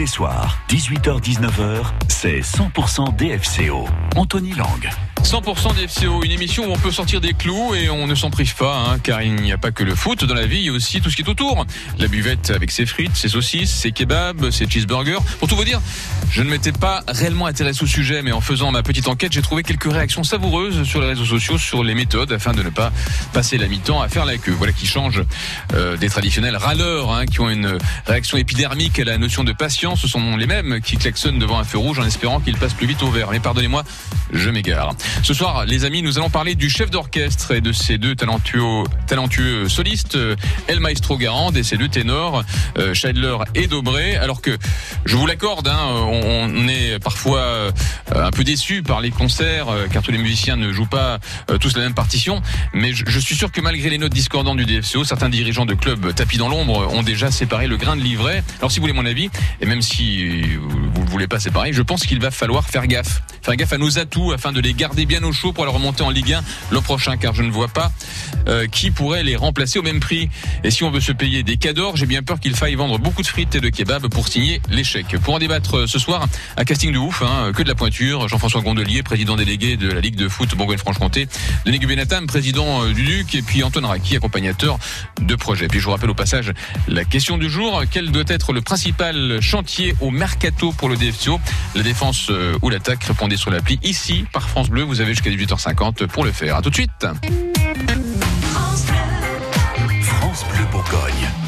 les soirs, 18h-19h, c'est 100% DFCO. Anthony Lang. 100% DFCO, une émission où on peut sortir des clous et on ne s'en prive pas, hein, car il n'y a pas que le foot dans la vie, il y a aussi tout ce qui est autour. La buvette avec ses frites, ses saucisses, ses kebabs, ses cheeseburgers. Pour tout vous dire, je ne m'étais pas réellement intéressé au sujet, mais en faisant ma petite enquête, j'ai trouvé quelques réactions savoureuses sur les réseaux sociaux sur les méthodes afin de ne pas passer la mi-temps à faire la queue. Voilà qui change euh, des traditionnels râleurs hein, qui ont une réaction épidermique à la notion de patience. Ce sont les mêmes qui klaxonnent devant un feu rouge en espérant qu'il passe plus vite au vert. Mais pardonnez-moi, je m'égare. Ce soir, les amis, nous allons parler du chef d'orchestre et de ses deux talentueux, talentueux solistes, euh, El Maestro Garand et ses deux ténors, euh, Scheidler et Dobré. Alors que, je vous l'accorde, hein, on, est parfois euh, un peu déçu par les concerts, car tous les musiciens ne jouent pas tous la même partition. Mais je, suis sûr que malgré les notes discordantes du DFCO, certains dirigeants de clubs tapis dans l'ombre ont déjà séparé le grain de livret. Alors si vous voulez mon avis, et même si vous ne voulez pas séparer, je pense qu'il va falloir faire gaffe. Faire gaffe à nos atouts afin de les garder bien au chaud pour la remonter en Ligue 1 l'an prochain, car je ne vois pas euh, qui pourrait les remplacer au même prix. Et si on veut se payer des cadors, j'ai bien peur qu'il faille vendre beaucoup de frites et de kebabs pour signer l'échec. Pour en débattre euh, ce soir, un casting de ouf, hein, que de la pointure. Jean-François Gondelier, président délégué de la Ligue de foot Bourgogne-Franche-Comté, Denis Gubenatam, président euh, du Duc, et puis Antoine Raki, accompagnateur de projet. Puis je vous rappelle au passage la question du jour, quel doit être le principal chantier au mercato pour le DFCO La défense ou l'attaque? Répondez sur l'appli ici par France Bleu. Vous avez jusqu'à 18h50 pour le faire. À tout de suite. France Bleu Bourgogne.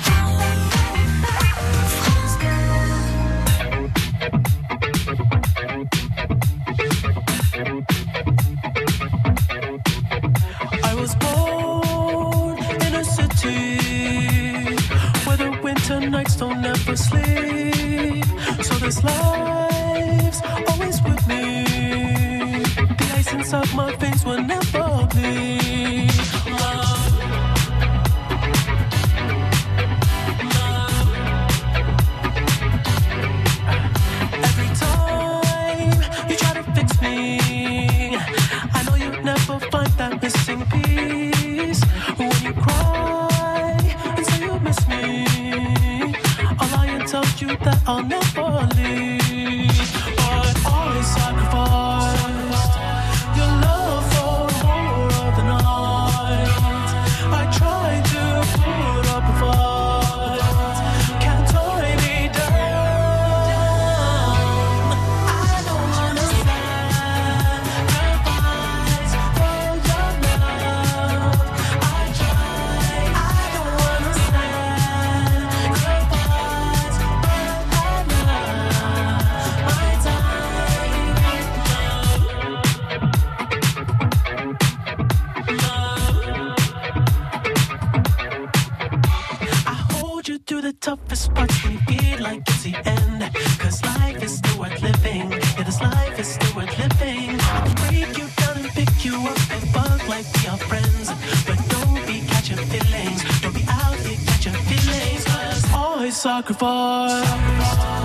Toughest parts when you feel like it's the end. Cause life is still worth living. Yeah, this life is still worth living. I can break you down and pick you up and fuck like we are friends. But don't be catching feelings. Don't be out here catching feelings. Cause I sacrifice your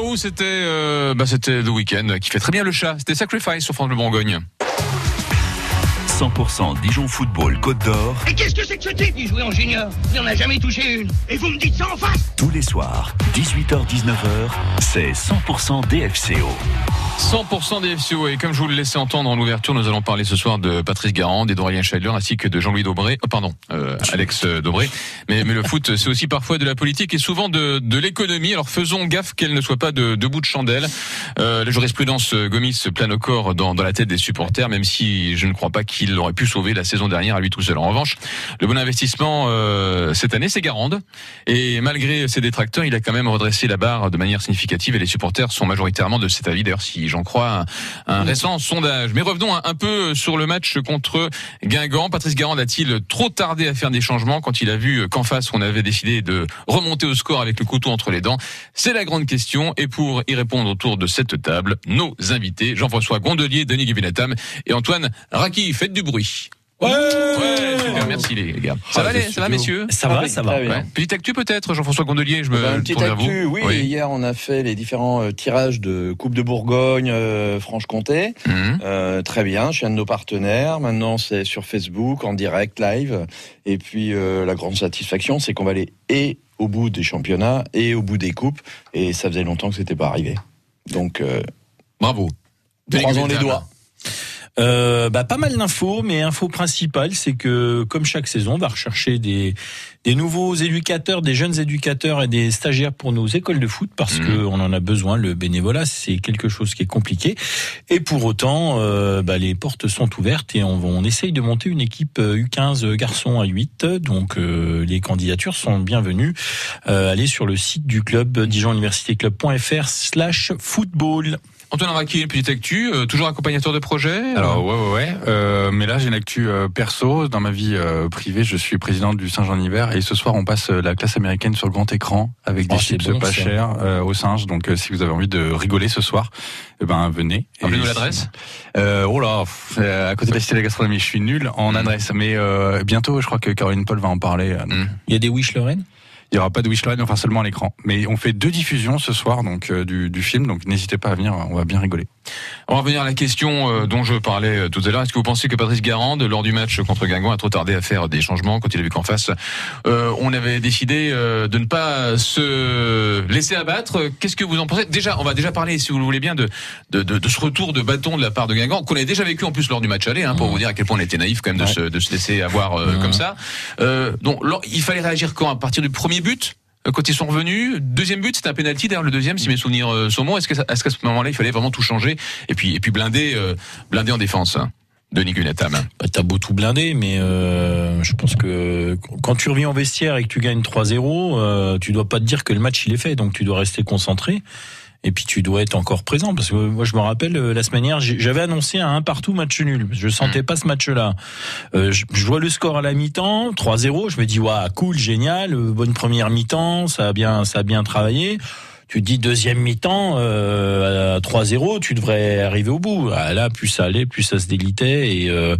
Mahou, c'était euh, bah, c'était The Weeknd qui fait très bien le chat. C'était Sacrifice sur France Bleu Bourgogne. 100% Dijon Football Côte d'Or, Et qu'est-ce que c'est que ce type Il jouait en junior? Il en a jamais touché une. Et vous me dites ça en face? Tous les soirs, 18h-19h, c'est 100% DFCO. 100% des FCO et comme je vous le laissais entendre en ouverture, nous allons parler ce soir de Patrice Garand, d'Aurélien Scheidler ainsi que de Jean-Louis Dobré, oh, pardon, euh, Alex euh, Dobré. Mais, mais le foot, c'est aussi parfois de la politique et souvent de, de l'économie. Alors faisons gaffe qu'elle ne soit pas de, de bout de chandelle. Euh, la jurisprudence euh, Gomis plane au corps dans, dans la tête des supporters, même si je ne crois pas qu'il aurait pu sauver la saison dernière à lui tout seul. En revanche, le bon investissement euh, cette année, c'est Garande. Et malgré ses détracteurs, il a quand même redressé la barre de manière significative et les supporters sont majoritairement de cet avis. D'ailleurs, si j'en crois un, un récent sondage. Mais revenons un, un peu sur le match contre Guingamp. Patrice Garand a-t-il trop tardé à faire des changements quand il a vu qu'en face on avait décidé de remonter au score avec le couteau entre les dents? C'est la grande question. Et pour y répondre autour de cette table, nos invités Jean-François Gondelier, Denis Guivinetam et Antoine Raki. Faites du bruit. Ouais, Ouais, super, merci les gars. Ça va, les, ça va messieurs Ça va, ça va. Ouais. Petite actu peut-être, Jean-François Gondelier, je me Ben, une petite tourne vers actu, vous. oui, Hier, on a fait les différents euh, tirages de Coupe de Bourgogne, euh, Franche-Comté. Mhm. Euh, très bien, chez un de nos partenaires. Maintenant, c'est sur Facebook, en direct, live. Et puis, euh, la grande satisfaction, c'est qu'on va aller et au bout des championnats et au bout des coupes. Et ça faisait longtemps que c'était pas arrivé. Donc, euh, Bravo. Croisons les doigts. Euh, bah, pas mal d'infos, mais info principale, c'est que comme chaque saison, on va rechercher des, des nouveaux éducateurs, des jeunes éducateurs et des stagiaires pour nos écoles de foot parce Mhm. que on en a besoin. Le bénévolat, c'est quelque chose qui est compliqué. Et pour autant, euh, bah, les portes sont ouvertes et on, va- on essaye de monter une équipe euh, U15 garçons à 8. Donc euh, les candidatures sont bienvenues. Euh, allez sur le site du club dijonuniversitéclub.fr slash football. Antoine Raki, petite actu, euh, toujours accompagnateur de projet Alors ouais ouais ouais. Euh, mais là j'ai une actu euh, perso. Dans ma vie euh, privée, je suis président du Saint-Jean-Hiver et ce soir on passe euh, la classe américaine sur grand écran avec des Oh, c'est chips bon, pas chers euh, au singe. Donc euh, si vous avez envie de rigoler ce soir, eh ben venez. Rappelez-nous l'adresse. Euh, oh là, pff, euh, à côté de la cité de la gastronomie, je suis nul en Mm. adresse. Mais euh, bientôt, je crois que Caroline Paul va en parler. euh, Mm. Il y a des Wish Lorraine? Il y aura pas de wishline, enfin seulement à l'écran. Mais on fait deux diffusions ce soir donc euh, du, du film. Donc n'hésitez pas à venir, on va bien rigoler. On va revenir à la question euh, dont je parlais euh, tout à l'heure. Est-ce que vous pensez que Patrice Garande, lors du match contre Guingamp, a trop tardé à faire des changements quand il a vu qu'en face, euh, on avait décidé euh, de ne pas se laisser abattre? Qu'est-ce que vous en pensez? Déjà, on va déjà parler, si vous le voulez bien, de, de, de, de ce retour de bâton de la part de Guingamp, qu'on a déjà vécu en plus lors du match aller, hein, pour vous dire à quel point on était naïf quand même de, Ouais. se, de se laisser avoir euh, Ouais. comme ça. Euh, donc, il fallait réagir quand? À partir du premier but euh, quand ils sont revenus, deuxième but, c'était un penalty. D'ailleurs, le deuxième, si mes souvenirs euh, sont bons, est-ce qu'à ce moment-là, il fallait vraiment tout changer et puis et puis blinder euh, en défense hein, Denis Gunetam. bah, t'as beau tout blinder, mais euh, je pense que quand tu reviens au vestiaire et que tu gagnes 3-0, euh, tu dois pas te dire que le match il est fait, donc tu dois rester concentré. Et puis tu dois être encore présent parce que moi je me rappelle euh, la semaine dernière j'avais annoncé un partout match nul. Je sentais pas ce match-là. Euh, je, je vois le score à la mi-temps 3-0. Je me dis waouh cool génial euh, bonne première mi-temps ça a bien ça a bien travaillé. Tu dis deuxième mi-temps euh, à 3-0 tu devrais arriver au bout. Ah, là plus ça allait plus ça se délitait et, euh,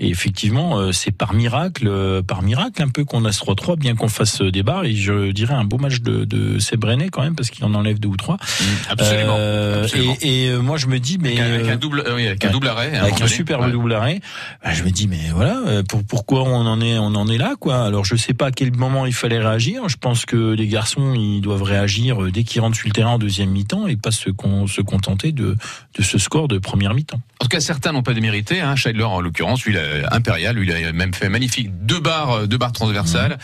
et effectivement euh, c'est par miracle euh, par miracle un peu qu'on a ce 3-3 bien qu'on fasse des barres et je dirais un beau match de, de Sebrené quand même parce qu'il en enlève deux ou trois. Absolument. Euh, absolument. Et, et, euh, moi je me dis mais Avec un, avec un double, oui, avec un double arrêt. avec un superbe Ouais. double arrêt. bah, je me dis mais voilà pour, pourquoi on en est on en est là quoi? Alors je sais pas à quel moment il fallait réagir. Je pense que les garçons ils doivent réagir dès qu'ils rentrent sur le terrain en deuxième mi-temps et pas se, con- se contenter de de ce score de première mi-temps. En tout cas, certains n'ont pas démérité. Hein. Scheidler, en l'occurrence, lui, il a impérial, lui, il a même fait magnifique deux barres, euh, deux barres transversales.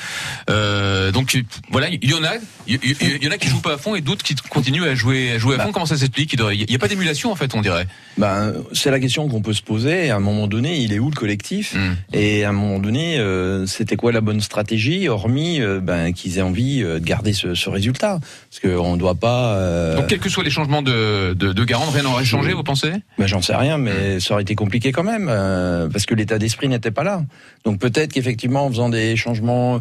Euh, donc voilà, il y en a, il y, il y en a qui jouent pas à fond et d'autres qui continuent à jouer, à jouer à fond. Comment ça s'explique? Il n'y a pas d'émulation en fait, on dirait. Ben, c'est la question qu'on peut se poser. À un moment donné, il est où le collectif? Hmm. Et à un moment donné, euh, c'était quoi la bonne stratégie, hormis euh, ben, qu'ils aient envie de garder ce, ce résultat? Parce qu'on ne doit pas... euh, Donc quels que soient les changements de, de, rien n'aurait changé, vous pensez? Ben, J'en sais rien, mais ça aurait été compliqué quand même, euh, parce que l'état d'esprit n'était pas là. Donc peut-être qu'effectivement, en faisant des changements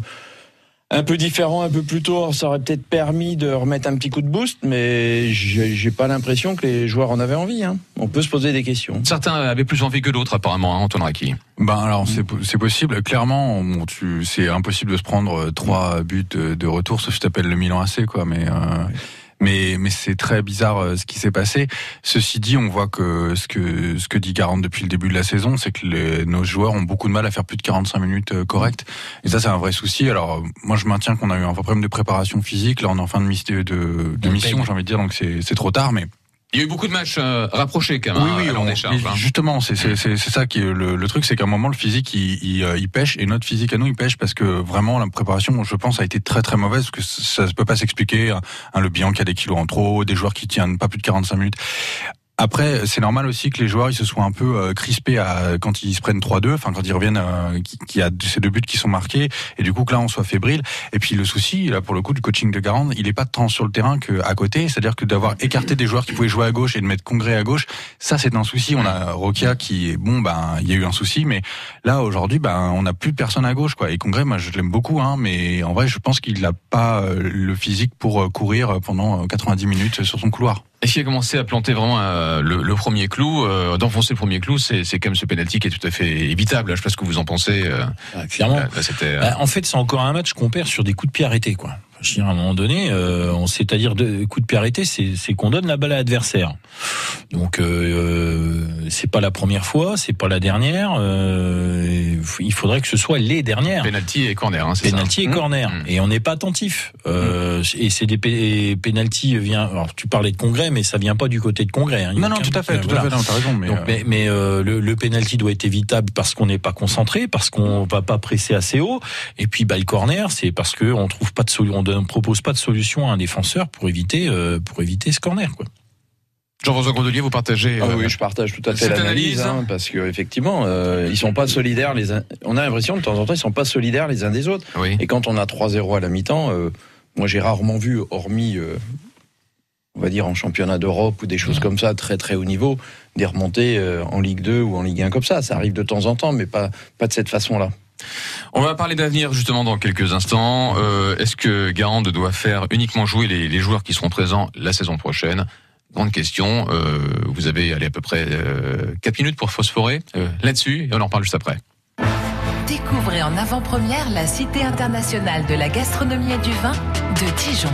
un peu différents un peu plus tôt, ça aurait peut-être permis de remettre un petit coup de boost, mais j'ai pas l'impression que les joueurs en avaient envie. Hein. On peut se poser des questions. Certains avaient plus envie que d'autres, apparemment, hein, Antoine Raki. Ben alors c'est po- c'est possible. Clairement, bon, tu c'est impossible de se prendre euh, trois buts de, de retour sauf si t'appelles le Milan AC quoi. Mais euh, Mais, mais c'est très bizarre euh, ce qui s'est passé. Ceci dit, on voit que ce que, ce que dit Garand depuis le début de la saison, c'est que les, nos joueurs ont beaucoup de mal à faire plus de 45 minutes euh, correctes. Et ça, c'est un vrai souci. Alors, moi, je maintiens qu'on a eu un vrai problème de préparation physique. Là, on est en fin de, de, de, de mission, j'ai envie de dire, donc c'est c'est trop tard. Mais Il y a eu beaucoup de matchs euh, rapprochés quand même. oui, hein, oui, on- hein. justement, c'est ça qui est le, le truc, c'est qu'à un moment le physique il, il, euh, il pêche et notre physique à nous il pêche parce que vraiment la préparation, je pense, a été très très mauvaise parce que ça ne peut pas s'expliquer. Un, le bilan qui a des kilos en trop, des joueurs qui tiennent pas plus de 45 minutes. Après, c'est normal aussi que les joueurs ils se soient un peu euh, crispés à, quand ils se prennent 3-2, enfin quand ils reviennent, euh, qui- qu'il y a ces deux buts qui sont marqués, et du coup que là on soit fébrile. Et puis le souci, là pour le coup du coaching de Garand, il est pas tant sur le terrain qu'à côté, c'est-à-dire que d'avoir écarté des joueurs qui pouvaient jouer à gauche et de mettre Congrès à gauche, ça c'est un souci. On a Rokia qui est bon, ben il y a eu un souci, mais là aujourd'hui, ben on n'a plus personne à gauche quoi. Et Congrès, moi je l'aime beaucoup, hein, mais en vrai je pense qu'il n'a pas euh, le physique pour courir pendant euh, 90 minutes sur son couloir. Est-ce qu'il a commencé à planter vraiment euh, le, le premier clou, euh, d'enfoncer le premier clou, c'est quand même ce penalty qui est tout à fait évitable. Je sais pas ce que vous en pensez. euh, Ah, clairement. là, là, c'était. euh, Bah, en fait, c'est encore un match qu'on perd sur des coups de pied arrêtés, quoi. Je veux dire, à un moment donné, euh, on c'est-à-dire de coups de pied arrêtés, c'est c'est qu'on donne la balle à l'adversaire. Donc, euh, c'est pas la première fois, c'est pas la dernière. euh, il faudrait que ce soit les dernières. penalty et corner, hein, c'est ça. Penalty et corner. Mmh. Et on n'est pas attentif. Euh, Et c'est des pe- penalty vient. Alors tu parlais de Congrès, mais ça vient pas du côté de Congrès. hein. Non, non, tout à fait, tout Voilà. à fait, non, t'as raison, mais, Donc, euh, mais mais, euh, le, le penalty doit être évitable parce qu'on n'est pas concentré, parce qu'on va pas presser assez haut. Et puis bah, le corner, c'est parce que on trouve pas de solution, on donne- propose pas de solution à un défenseur pour éviter euh, pour éviter ce corner. Quoi. Jean-François Gondelier, vous partagez. Ah euh, oui, je partage tout à fait cette l'analyse, analyse. hein, parce que effectivement, euh, ils sont pas solidaires les uns. On a l'impression de temps en temps, ils sont pas solidaires les uns des autres. Oui. Et quand on a 3-0 à la mi-temps, euh, moi j'ai rarement vu, hormis, euh, on va dire en championnat d'Europe ou des choses comme ça, très très haut niveau, des remontées euh, en Ligue 2 ou en Ligue 1 comme ça. Ça arrive de temps en temps, mais pas pas de cette façon-là. On va parler d'avenir justement dans quelques instants. Euh, Est-ce que Garand doit faire uniquement jouer les, les joueurs qui seront présents la saison prochaine? Grande question. Euh, vous avez allez, à peu près euh, 4 minutes pour phosphorer euh, là-dessus et on en reparle juste après. Découvrez en avant-première la Cité internationale de la gastronomie et du vin de Dijon.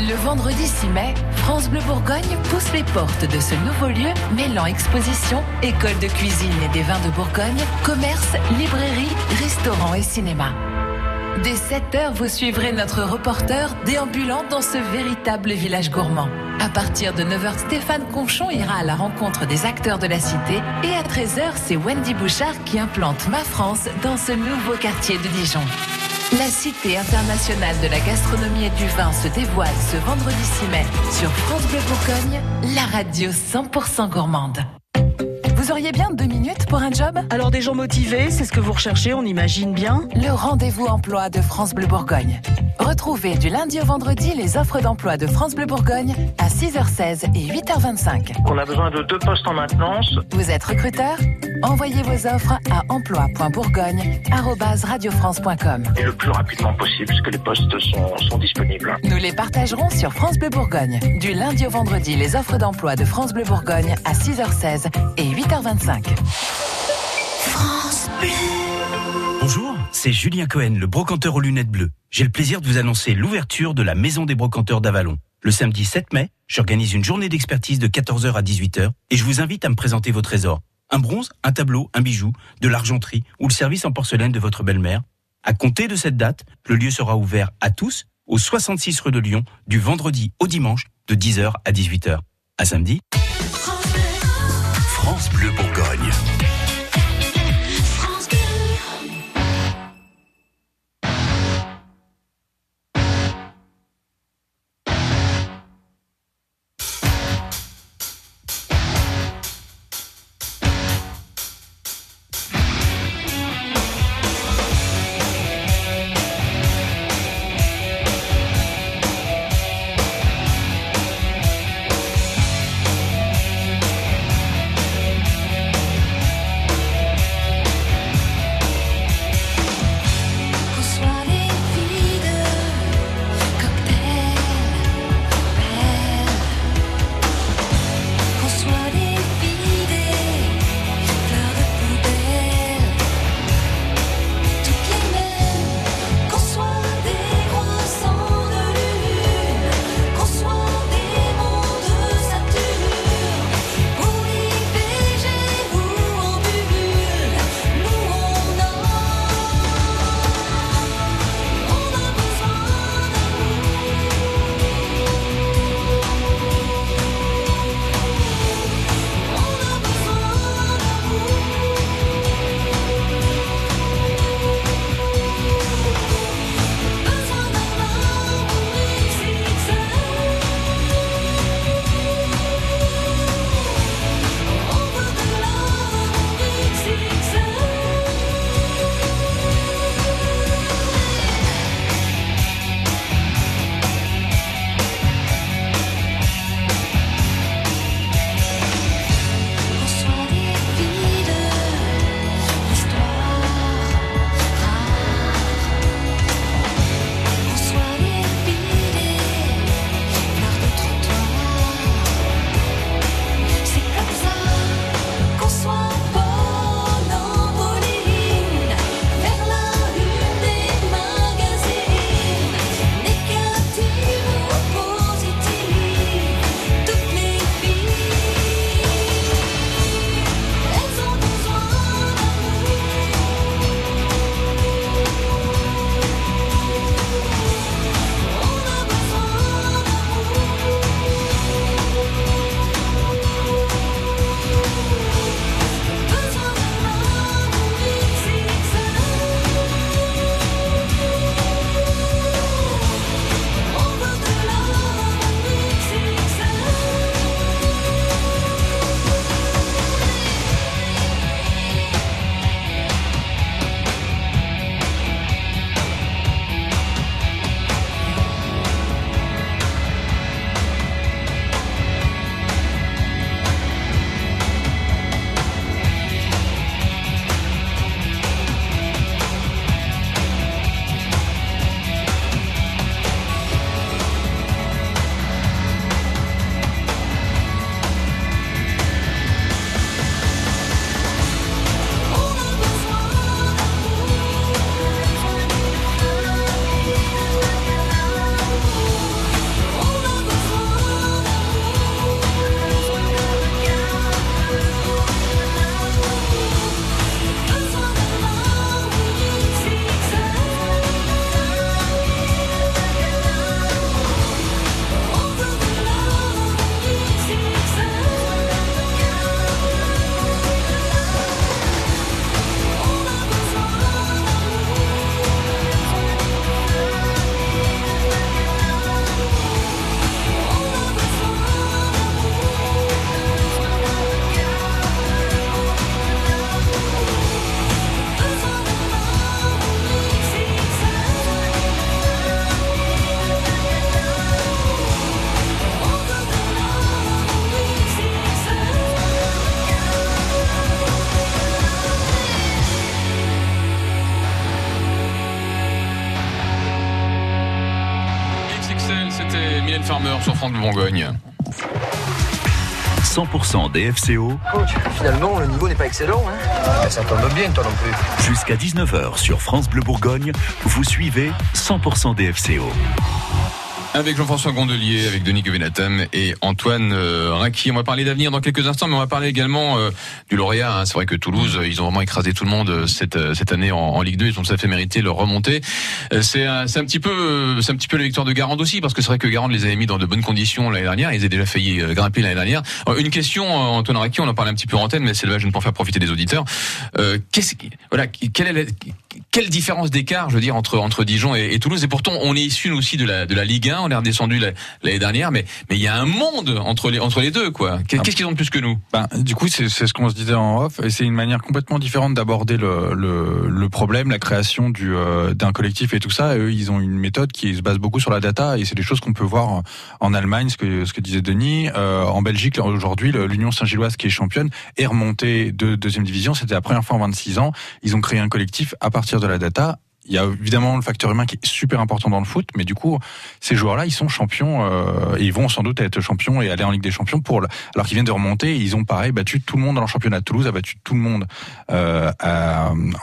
Le vendredi 6 mai, France Bleu Bourgogne pousse les portes de ce nouveau lieu mêlant exposition, école de cuisine et des vins de Bourgogne, commerce, librairie, restaurant et cinéma. Dès 7 heures, vous suivrez notre reporter déambulant dans ce véritable village gourmand. À partir de 9h, Stéphane Conchon ira à la rencontre des acteurs de la cité. Et à 13h, c'est Wendy Bouchard qui implante Ma France dans ce nouveau quartier de Dijon. La Cité internationale de la gastronomie et du vin se dévoile ce vendredi 6 mai sur France Bleu Bourgogne, la radio 100% gourmande. Vous auriez bien deux minutes pour un job Alors des gens motivés, c'est ce que vous recherchez, on imagine bien. Le rendez-vous emploi de France Bleu Bourgogne. Retrouvez du lundi au vendredi les offres d'emploi de France Bleu Bourgogne à 6h16 et 8h25. On a besoin de deux postes en maintenance. Vous êtes recruteur Envoyez vos offres à emploi.bourgogne.radiofrance.com. Et le plus rapidement possible, parce que les postes sont, sont disponibles. Nous les partagerons sur France Bleu Bourgogne. Du lundi au vendredi, les offres d'emploi de France Bleu Bourgogne à 6h16 et 8h25. France Bleu. Bonjour, c'est Julien Cohen, le brocanteur aux lunettes bleues. J'ai le plaisir de vous annoncer l'ouverture de la Maison des brocanteurs d'Avalon. Le samedi 7 mai, j'organise une journée d'expertise de 14h à 18h et je vous invite à me présenter vos trésors. Un bronze, un tableau, un bijou, de l'argenterie ou le service en porcelaine de votre belle-mère. À compter de cette date, le lieu sera ouvert à tous au 66 rue de Lyon du vendredi au dimanche de 10h à 18h. À samedi. France Bleu Bourgogne. 100% DFCO Finalement, le niveau n'est pas excellent. Hein ça tombe bien, toi non plus. jusqu'à 19h sur France Bleu Bourgogne. Vous suivez 100% DFCO. Avec Jean-François Gondelier, avec Denis Guvenatam et Antoine euh. On va parler d'avenir dans quelques instants, mais on va parler également euh, du lauréat. hein. C'est vrai que Toulouse, euh, ils ont vraiment écrasé tout le monde euh, cette cette année en, Ligue 2. Ils ont tout à fait mérité leur remontée. C'est un, un petit peu c'est un petit peu la victoire de Garande aussi, parce que c'est vrai que Garande les avait mis dans de bonnes conditions l'année dernière. Ils avaient déjà failli grimper l'année dernière. Une question, Antoine Raqui, on en parlait un petit peu en antenne, mais c'est dommage de ne pas en faire profiter des auditeurs. Qu'est-ce voilà, quelle est la- quelle différence d'écart, je veux dire, entre entre Dijon et, et Toulouse? Et pourtant, on est issu aussi de la de la Ligue 1. On est redescendu la- l'année dernière, mais mais il y a un monde entre les entre les deux, quoi. Qu'est- Qu'est-ce qu'ils ont de plus que nous? Ben, du coup, c'est c'est ce qu'on se disait en off, et c'est une manière complètement différente d'aborder le, le, le problème, la création du euh, d'un collectif et tout ça. Eux, ils ont une méthode qui se base beaucoup sur la data, et c'est des choses qu'on peut voir en- Allemagne, ce que ce que disait Denis. Euh, en Belgique, aujourd'hui, l'Union Saint-Gilloise, qui est championne, est remontée de deuxième division. C'était la première fois en 26 ans. Ils ont créé un collectif à partir de la data. Il y a évidemment le facteur humain qui est super important dans le foot, mais du coup, ces joueurs-là, ils sont champions euh, et ils vont sans doute être champions et aller en Ligue des Champions pour le- alors qu'ils viennent de remonter. Ils ont pareil battu tout le monde dans leur championnat. Toulouse a battu tout le monde euh,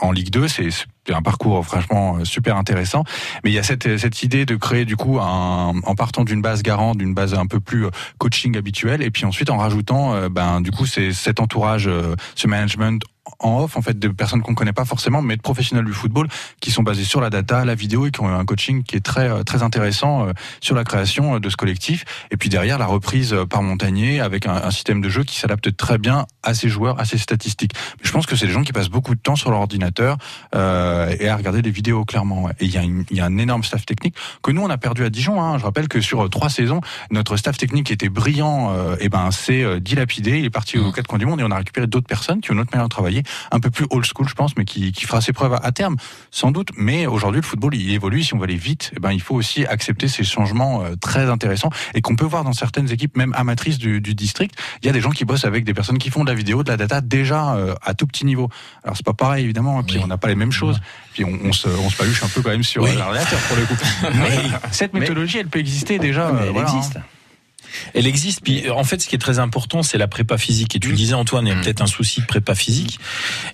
en Ligue 2. C'est un parcours franchement euh, super intéressant. Mais il y a cette, idée de créer du coup un, en partant d'une base garante, d'une base un peu plus coaching habituelle, et puis ensuite en rajoutant ben du coup c'est cet entourage, ce management en off en fait de personnes qu'on connaît pas forcément mais de professionnels du football qui sont basés sur la data, la vidéo et qui ont un coaching qui est très euh, très intéressant euh, sur la création euh, de ce collectif et puis derrière la reprise par Montagnier avec un, un système de jeu qui s'adapte très bien à ces joueurs, à ces statistiques. Mais je pense que c'est des gens qui passent beaucoup de temps sur leur ordinateur euh, et à regarder des vidéos clairement. ouais. Et il y, y a un énorme staff technique que nous on a perdu à Dijon. Hein. Je rappelle que sur trois saisons, notre staff technique qui était brillant, euh, et ben c'est dilapidé. Il est parti aux quatre coins du monde et on a récupéré d'autres personnes qui ont une autre manière de travailler, un peu plus old school, je pense, mais qui, qui fera ses preuves à, terme, sans doute. Mais aujourd'hui, le football il évolue. Si on veut aller vite, eh ben il faut aussi accepter ces changements euh, très intéressants et qu'on peut voir dans certaines équipes, même amatrices du, du district. Il y a des gens qui bossent avec des personnes qui font de la vidéo, de la data déjà euh, à tout petit niveau. Alors c'est pas pareil évidemment. Puis on n'a pas les mêmes choses. Puis on, on se, on se paluche un peu quand même sur Oui. l'ordinateur pour le coup. Mais cette Mais- méthodologie, elle peut exister déjà. Mais euh, voilà, existe. hein. Elle existe. Puis en fait, ce qui est très important, c'est la prépa physique. Et tu le disais, Antoine, il y a peut-être un souci de prépa physique.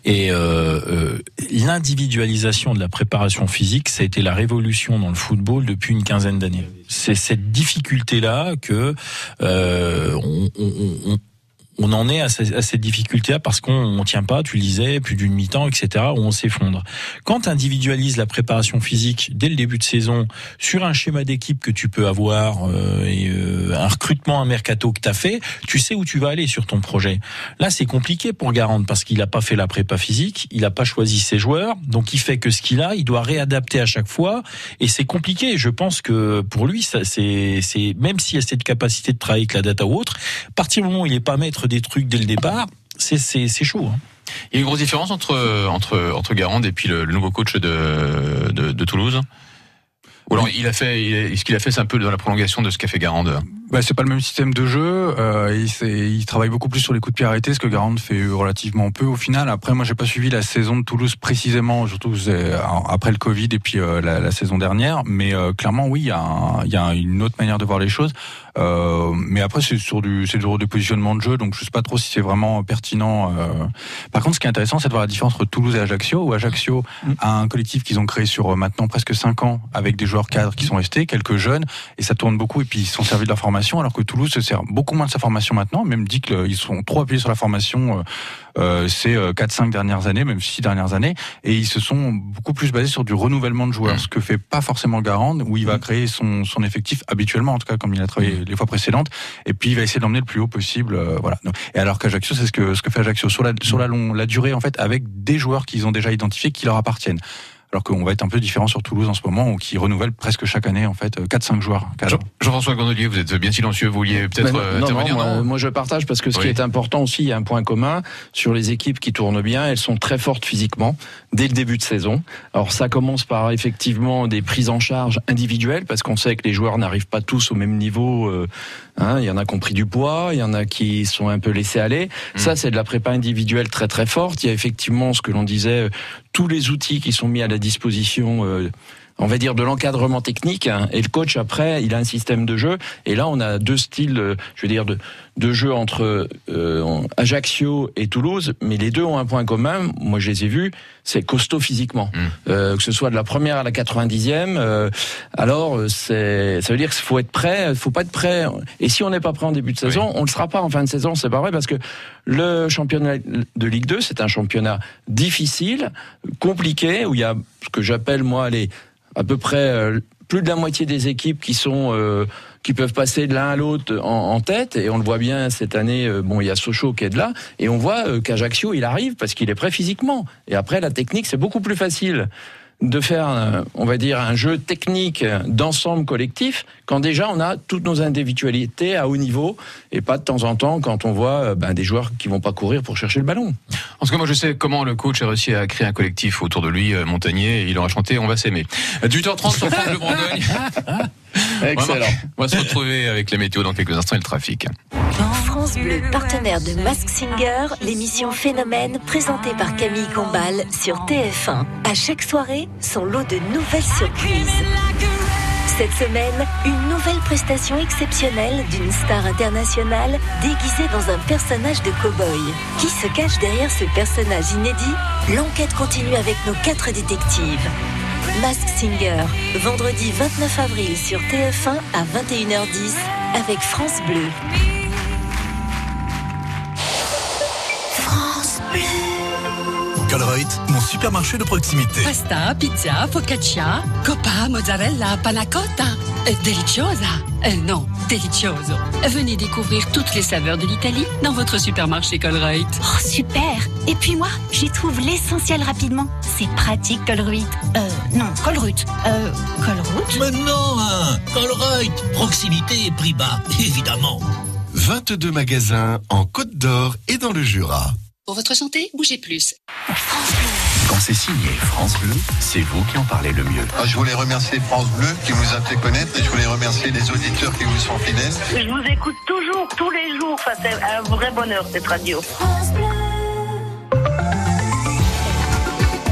Et euh, euh, l'individualisation de la préparation physique, ça a été la révolution dans le football depuis une quinzaine d'années. C'est cette difficulté-là que euh, on, on- on- on en est à, ces- à cette difficulté-là parce qu'on on tient pas, tu le disais, plus d'une mi-temps, etc., où on s'effondre. Quand tu individualises la préparation physique dès le début de saison sur un schéma d'équipe que tu peux avoir euh, et euh, un recrutement, un mercato que tu as fait, tu sais où tu vas aller sur ton projet. Là, c'est compliqué pour Garande parce qu'il n'a pas fait la prépa physique, il n'a pas choisi ses joueurs, donc il fait que ce qu'il a, il doit réadapter à chaque fois et c'est compliqué. Je pense que pour lui, c'est, même s'il a cette capacité de travailler avec la data ou autre, à partir du moment où il n'est pas maître des trucs dès le départ, c'est, chaud. hein. Il y a une grosse différence entre entre entre Garande et puis le, le nouveau coach de, de de Toulouse? Ou alors il a fait, il a- ce qu'il a fait, c'est un peu dans la prolongation de ce qu'a fait Garande? Bah, c'est pas le même système de jeu. Euh, il, travaille beaucoup plus sur les coups de pied arrêtés, ce que Garand fait relativement peu au final. Après, moi, j'ai pas suivi la saison de Toulouse précisément, surtout après le Covid et puis euh, la, la saison dernière. Mais euh, clairement, oui, il y, a un- il y a une autre manière de voir les choses. Euh, mais après, c'est sur du, c'est du positionnement de jeu, donc je sais pas trop si c'est vraiment pertinent. euh. Par contre, ce qui est intéressant, c'est de voir la différence entre Toulouse et Ajaccio. Où Ajaccio a un collectif qu'ils ont créé sur euh, maintenant presque 5 ans, avec des joueurs cadres qui sont restés, quelques jeunes, et ça tourne beaucoup. Et puis ils sont servis de leur formation, alors que Toulouse se sert beaucoup moins de sa formation maintenant. Même dit qu'ils sont trop appuyés sur la formation. Euh, euh, ces euh, 4-5 dernières années, même 6 dernières années, et ils se sont beaucoup plus basés sur du renouvellement de joueurs, ce que fait pas forcément Garand, où il va créer son, son effectif habituellement, en tout cas comme il a travaillé les fois précédentes, et puis il va essayer d'emmener le plus haut possible, euh, voilà. Et alors qu'Ajaccio, c'est ce que ce que fait Ajaccio. Sur la sur la long, la durée en fait, avec des joueurs qu'ils ont déjà identifiés qui leur appartiennent. Alors qu'on va être un peu différent sur Toulouse en ce moment, où qui renouvelle presque chaque année en fait 4-5 joueurs. cadres. Jean- Jean-François Gondelier, vous êtes bien silencieux. Vous vouliez peut-être euh, non, non, intervenir moi, non moi, je partage parce que ce qui est important aussi, il y a un point commun sur les équipes qui tournent bien, elles sont très fortes physiquement dès le début de saison. Alors ça commence par effectivement des prises en charge individuelles parce qu'on sait que les joueurs n'arrivent pas tous au même niveau. euh, hein, il y en a qui ont pris du poids, il y en a qui sont un peu laissés aller. Ça, c'est de la prépa individuelle très très forte. Il y a effectivement ce que l'on disait, euh, tous les outils qui sont mis à la disposition. On va dire de l'encadrement technique hein, et le coach après il a un système de jeu. Et là on a deux styles euh, je veux dire de, de jeu entre euh, Ajaccio et Toulouse. Mais les deux ont un point commun. Moi je les ai vus. C'est costaud physiquement. Euh, que ce soit de la première à la 90e euh, alors euh, c'est ça veut dire qu'il faut être prêt faut pas être prêt. Et si on n'est pas prêt en début de saison on ne le sera pas en fin de saison c'est pas vrai parce que le championnat de Ligue 2 c'est un championnat difficile compliqué où il y a ce que j'appelle moi les à peu près euh, plus de la moitié des équipes qui sont euh, qui peuvent passer de l'un à l'autre en, en tête. Et on le voit bien cette année euh, bon il y a Sochaux qui est de là. Et on voit euh, qu'Ajaccio il arrive parce qu'il est prêt physiquement. Et après la technique c'est beaucoup plus facile de faire euh, on va dire un jeu technique d'ensemble collectif quand déjà on a toutes nos individualités à haut niveau et pas de temps en temps quand on voit euh, ben, des joueurs qui vont pas courir pour chercher le ballon. En tout cas, moi, je sais comment le coach a réussi à créer un collectif autour de lui, euh, Montagnier, et il aura chanté On va s'aimer. À 18h30 sur France Bleu Bourgogne. Excellent. On va se retrouver avec la météo dans quelques instants et le trafic. France Bleu, partenaire de Mask Singer, l'émission Phénomène présentée par Camille Combal sur TF1. À chaque soirée, son lot de nouvelles surprises. Cette semaine, une nouvelle prestation exceptionnelle d'une star internationale déguisée dans un personnage de cow-boy. Qui se cache derrière ce personnage inédit? L'enquête continue avec nos quatre détectives. Mask Singer, vendredi 29 avril sur TF1 à 21h10 avec France Bleu. France Bleu. Colruyt, mon supermarché de proximité. Pasta, pizza, focaccia, coppa, mozzarella, panna cotta. Euh, Deliciosa. Euh, non, delicioso. Venez découvrir toutes les saveurs de l'Italie dans votre supermarché Colruyt. Oh, super Et puis moi, j'y trouve l'essentiel rapidement. C'est pratique, Colruyt. Euh, non, Colruyt. Euh, Colruyt Mais non, hein Colruyt, proximité et prix bas, évidemment. 22 magasins en Côte d'Or et dans le Jura. Pour votre santé, bougez plus. Quand c'est signé France Bleu, c'est vous qui en parlez le mieux. Ah, Je voulais remercier France Bleu qui nous a fait connaître et je voulais remercier les auditeurs qui vous sont fidèles. Je vous écoute toujours, tous les jours. Enfin, c'est un vrai bonheur, cette radio.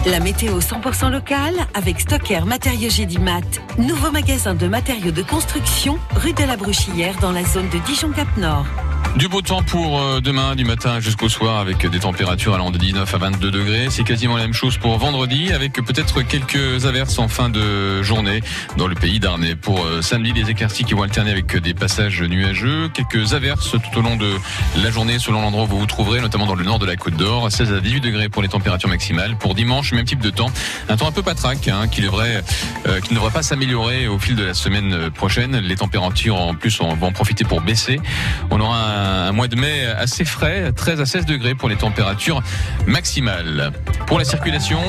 La météo 100% locale avec Stocker Matériaux Gédimat. Nouveau magasin de matériaux de construction rue de la Bruchillière dans la zone de Dijon-Cap Nord. Du beau temps pour euh, demain, du matin jusqu'au soir, avec des températures allant de 19 à 22 degrés. C'est quasiment la même chose pour vendredi, avec peut-être quelques averses en fin de journée dans le pays d'Arnais. Pour euh, samedi, des éclaircies qui vont alterner avec des passages nuageux, quelques averses tout au long de la journée selon l'endroit où vous vous trouverez, notamment dans le nord de la Côte d'Or. 16 à 18 degrés pour les températures maximales. Pour dimanche, même type de temps. Un temps un peu patraque, hein, qui devrait, euh, qui ne devrait pas s'améliorer au fil de la semaine prochaine. Les températures en plus on va en profiter pour baisser. On aura un mois de mai assez frais, 13 à 16 degrés pour les températures maximales. Pour la circulation,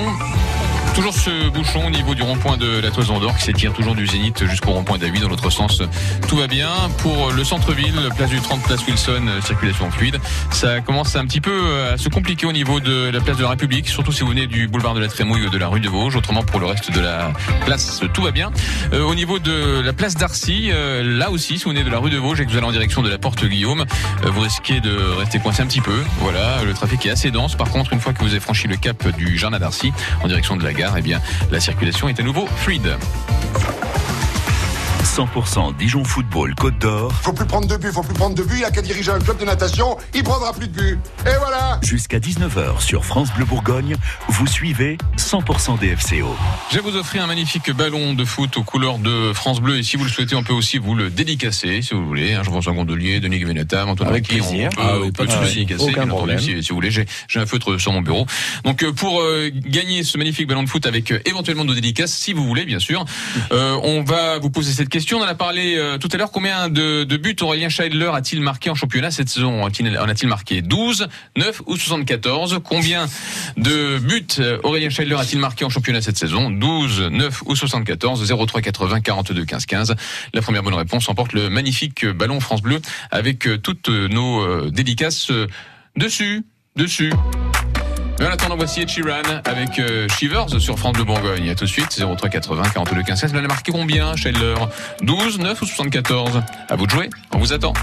Toujours ce bouchon au niveau du rond-point de la Toison d'Or qui s'étire toujours du Zénith jusqu'au rond-point d'Avis. Dans l'autre sens, tout va bien. Pour le centre-ville, place du 30, place Wilson, euh, circulation fluide. Ça commence un petit peu euh, à se compliquer au niveau de la place de la République, surtout si vous venez du boulevard de la Trémouille ou de la rue de Vosges. Autrement, pour le reste de la place, tout va bien. Euh, au niveau de la place d'Arcy, euh, là aussi, si vous venez de la rue de Vosges et que vous allez en direction de la porte Guillaume, euh, vous risquez de rester coincé un petit peu. Voilà, le trafic est assez dense. Par contre, une fois que vous avez franchi le cap du jardin d'Arcy en direction de la gare, eh bien, la circulation est à nouveau fluide. 100% Dijon Football Côte d'Or. Faut plus prendre de but, faut plus prendre de but. Il a qu'à diriger un club de natation, il prendra plus de but. Et voilà. Jusqu'à 19h sur France Bleu Bourgogne, vous suivez 100% DFCO. Je vais vous offrir un magnifique ballon de foot aux couleurs de France Bleu et si vous le souhaitez, on peut aussi vous le dédicacer si vous voulez. Hein, Jean-François Gondelier, Denis Guévenetta, Antoine Avec on peut, Ah oui, on peut pas de souci. si, si vous voulez. J'ai un feutre sur mon bureau. Donc euh, pour euh, gagner ce magnifique ballon de foot avec euh, éventuellement nos dédicaces, si vous voulez, bien sûr, euh, on va vous poser cette question. On en a parlé euh, tout à l'heure. Combien de, buts Aurélien Scheidler a-t-il marqué en championnat cette saison En a-t-il- marqué? 12, 9 ou 74 Combien de buts euh, Aurélien Scheidler a-t-il marqué en championnat cette saison? 12, 9 ou 74 03 80 42 15 15. La première bonne réponse emporte le magnifique ballon France Bleu avec euh, toutes nos dédicaces dessus, dessus. Mais en attendant, voici Ed Sheeran avec euh, Shivers sur France de Bourgogne. À tout de suite, 03 80 42 15 16. Vous allez marquer combien, Scheller 12, 9 ou 74 À vous de jouer, on vous attend.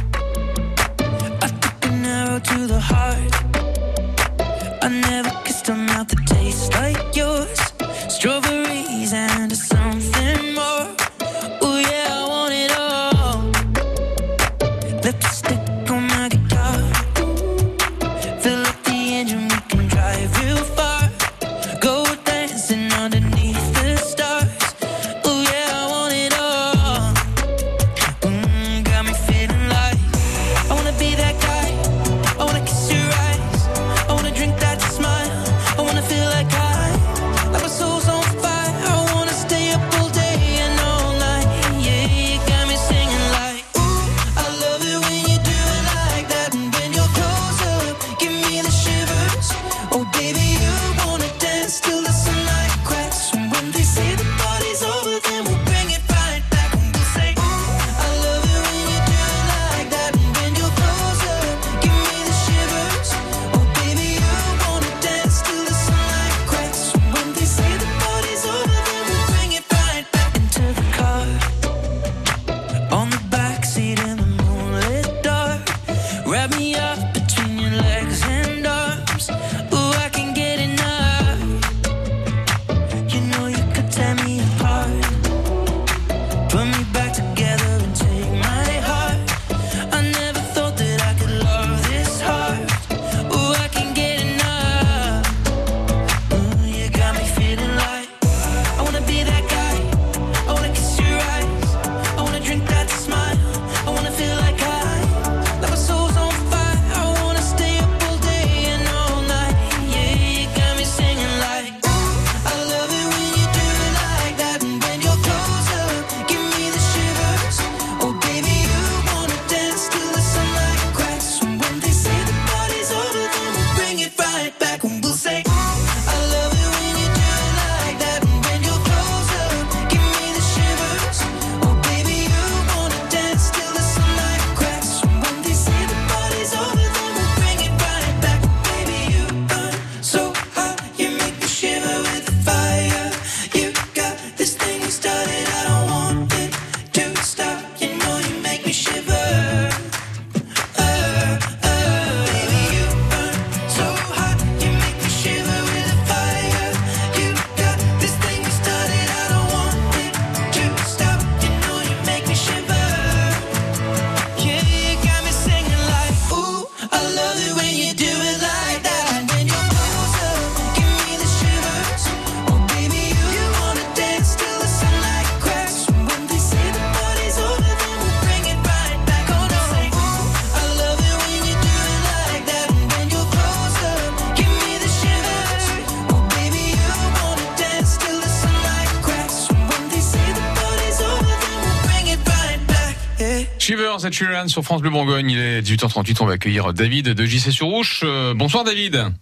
Et Children sur France Bleu Bourgogne. Il est 18h38. On va accueillir David de JC sur Rouge. Euh, bonsoir David.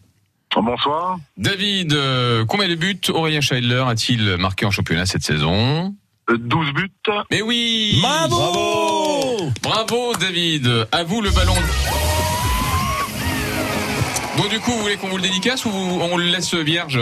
Bonsoir. David, euh, combien de buts Aurélien Scheidler a-t-il marqué en championnat cette saison? 12 buts. Mais oui Bravo Bravo David. À vous le ballon. Bon du coup, vous voulez qu'on vous le dédicace ou on le laisse vierge?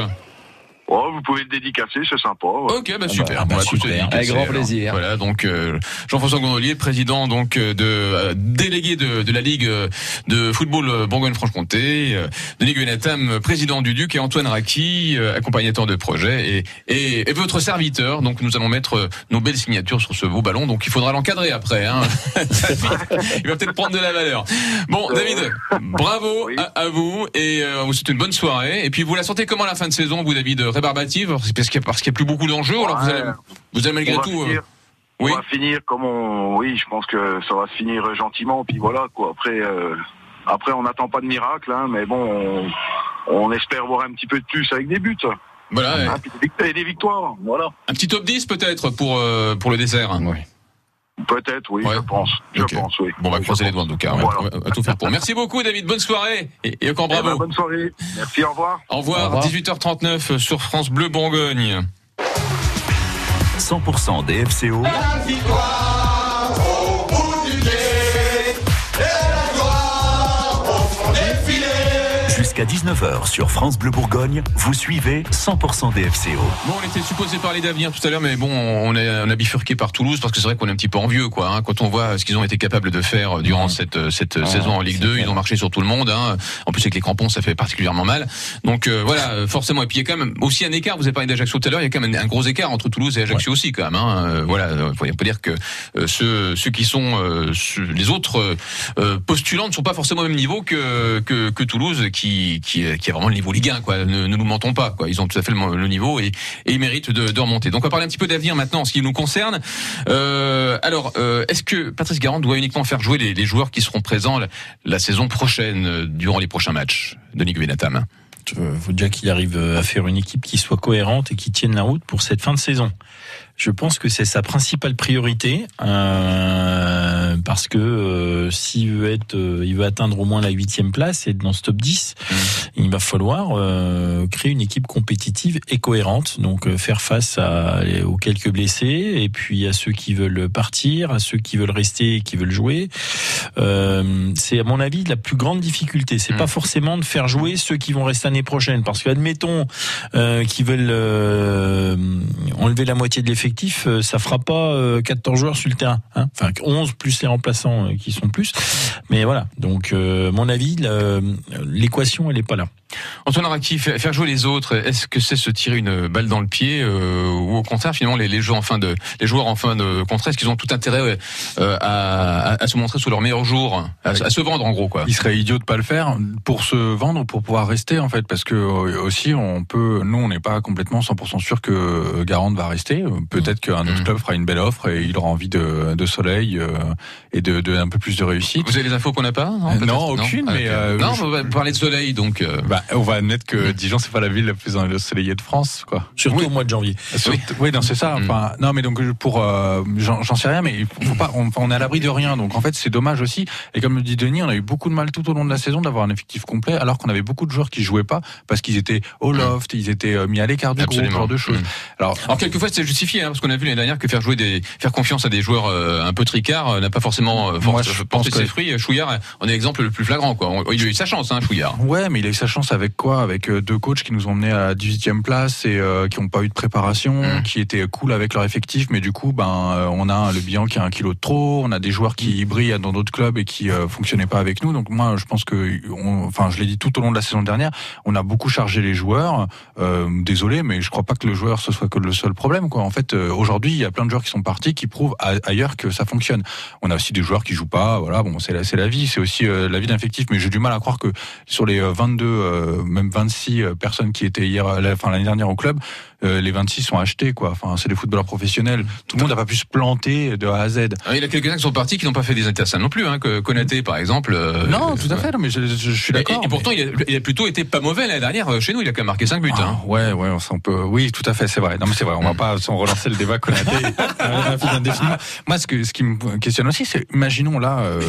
Oh, vous pouvez le dédicacer, c'est sympa. ouais. Ok, bah super. bah, Bon, bah, super. écoutez, Avec grand alors. plaisir. Voilà, donc euh, Jean-François Gondolier, président donc euh, de euh, délégué de, de la Ligue euh, de football euh, Bourgogne-Franche-Comté, euh, Denis Guenatam, président du Duc, et Antoine Raki, euh, accompagnateur de projet, et, et, et votre serviteur. Donc nous allons mettre nos belles signatures sur ce beau ballon. Donc il faudra l'encadrer après. Hein. il va peut-être prendre de la valeur. Bon, David, bravo à, à vous et euh, vous souhaite une bonne soirée. Et puis vous la sentez comment la fin de saison, vous David rébarbative Parce qu'il y a, parce qu'il y a plus beaucoup d'enjeux. Alors vous allez, vous allez malgré On va tout. euh, finir. oui. On va finir comme on. Oui, je pense que ça va se finir gentiment. Puis voilà, quoi. Après, euh, après, on n'attend pas de miracle, hein, mais bon, on, on espère voir un petit peu de plus avec des buts. Voilà. Hein, puis des vict- et des victoires. Voilà. Un petit top 10 peut-être pour euh, pour le dessert. hein. Peut-être, oui, je pense. Je pense, oui. Bon, on va croiser les doigts en tout cas. Voilà. on va, tout faire pour. Merci beaucoup, David. Bonne soirée et, et encore Eh ben, bravo. bonne soirée. Merci, au revoir. Au revoir. 18h39 sur France Bleu Bourgogne. 100% DFCO. Jusqu'à 19h sur France Bleu Bourgogne, vous suivez 100% DFCO. Bon, on était supposé parler d'avenir tout à l'heure, mais bon, on a, on a bifurqué par Toulouse parce que c'est vrai qu'on est un petit peu envieux, quoi. hein, quand on voit ce qu'ils ont été capables de faire durant cette cette saison en Ligue 2, ils ont marché sur tout le monde. Hein. En plus avec les crampons, ça fait particulièrement mal. Donc euh, voilà, euh, forcément. Et puis il y a quand même aussi un écart. Vous avez parlé d'Ajaccio tout à l'heure. Il y a quand même un, un gros écart entre Toulouse et Ajaccio aussi, quand même. Hein. Euh, voilà, euh, on peut dire que euh, ceux ceux qui sont euh, ceux- les autres euh, euh, postulants ne sont pas forcément au même niveau que que, que Toulouse, qui qui qui a vraiment le niveau Ligue 1, quoi. Ne, nous mentons pas, quoi. Ils ont tout à fait le, niveau et, ils méritent de, de remonter. Donc on va parler un petit peu d'avenir maintenant en ce qui nous concerne. Euh, alors, euh, est-ce que Patrice Garand doit uniquement faire jouer les, joueurs qui seront présents la, saison prochaine euh, durant les prochains matchs Denis Guenatam Je vous dire qu'il arrive euh, à faire une équipe qui soit cohérente et qui tienne la route pour cette fin de saison. Je pense que c'est sa principale priorité euh, parce que euh, s'il veut être, euh, il veut atteindre au moins la huitième place et dans ce top 10, il va falloir euh, créer une équipe compétitive et cohérente. Donc euh, faire face à, aux quelques blessés et puis à ceux qui veulent partir, à ceux qui veulent rester et qui veulent jouer. Euh, c'est à mon avis la plus grande difficulté. C'est pas forcément de faire jouer ceux qui vont rester l'année prochaine, parce que admettons euh, qu'ils veulent euh, enlever la moitié de l'effectif, euh, ça fera pas euh, 14 joueurs sur le terrain. Hein enfin 11 plus les remplaçants euh, qui sont plus. Mais voilà. Donc euh, mon avis, l'équation elle est pas là. Antoine Araki, fa- faire jouer les autres, est-ce que c'est se tirer une balle dans le pied euh, ou au contraire finalement les, les joueurs en fin de les joueurs en fin de contrat, est-ce qu'ils ont tout intérêt euh, à, à, à se montrer sous leur meilleur jour, à, à se vendre en gros quoi? Il serait idiot de pas le faire pour se vendre, pour pouvoir rester en fait, parce que euh, aussi on peut, nous on n'est pas complètement 100% sûr que Garande va rester. Peut-être qu'un Mmh. autre club fera une belle offre et il aura envie de, de soleil euh, et de, de un peu plus de réussite. Vous avez les infos qu'on n'a pas Non, aucune, Ah, mais, euh, non, je- on va parler de soleil donc. euh, Bah, on va admettre que Dijon c'est pas la ville la plus ensoleillée de France, quoi. Surtout au mois de janvier. Surtout- oui, non, c'est ça. Mm. Enfin, non, mais donc pour, euh, j'en sais rien, mais faut, pas. On, on est à l'abri de rien, donc en fait c'est dommage aussi. Et comme le dit Denis, on a eu beaucoup de mal tout au long de la saison d'avoir un effectif complet, alors qu'on avait beaucoup de joueurs qui jouaient pas parce qu'ils étaient au loft, ils étaient euh, mis à l'écart du groupe, ce Absolument. genre de choses. Mm. Alors, Alors quelquefois c'est justifié hein, parce qu'on a vu l'année dernière que faire jouer des faire confiance à des joueurs euh, un peu tricards euh, n'a pas forcément je pense ses que- fruits. Chouillard en est l'exemple le plus flagrant quoi. Il a eu sa chance hein, Chouillard. Ouais, mais il a eu sa chance avec quoi? Avec euh, deux coachs qui nous ont menés à la 18e place et euh, qui n'ont pas eu de préparation, Mm. qui étaient cool avec leur effectif, mais du coup, ben, euh, on a le bilan qui a un kilo de trop, on a des joueurs qui brillent dans d'autres clubs et qui euh, fonctionnaient pas avec nous. Donc moi, je pense que, on- enfin, je l'ai dit tout au long de la saison dernière, on a beaucoup chargé les joueurs. Euh, désolé, mais je crois pas que le joueur ce soit que le seul problème. Quoi. En fait, aujourd'hui, il y a plein de joueurs qui sont partis, qui prouvent a- ailleurs que ça fonctionne. On a aussi des joueurs qui jouent pas. Voilà, bon, c'est la, c'est la vie, c'est aussi la vie d'un effectif. Mais j'ai du mal à croire que sur les euh, 22 euh, même 26 euh, personnes qui étaient hier, euh, la- enfin l'année dernière au club, euh, les 26 sont achetés quoi. Enfin, c'est des footballeurs professionnels. Tout le monde n'a pas pu se planter de A à Z. Ah, Il y a quelques-uns qui sont partis qui n'ont pas fait des intersables non plus, hein, que Konaté par exemple. euh, Non, tout à fait. Non, mais je, je- je suis Et, d'accord. et pourtant, il, a, il a plutôt été pas mauvais l'année dernière euh, chez nous. Il a quand même marqué 5 buts. Ah, hein. ouais, ouais, on s'en peut. Oui, tout à fait, c'est vrai. Non, mais c'est vrai. On va pas relancer le débat Konaté euh. Moi, ce que ce qui me questionne aussi, c'est imaginons là, euh,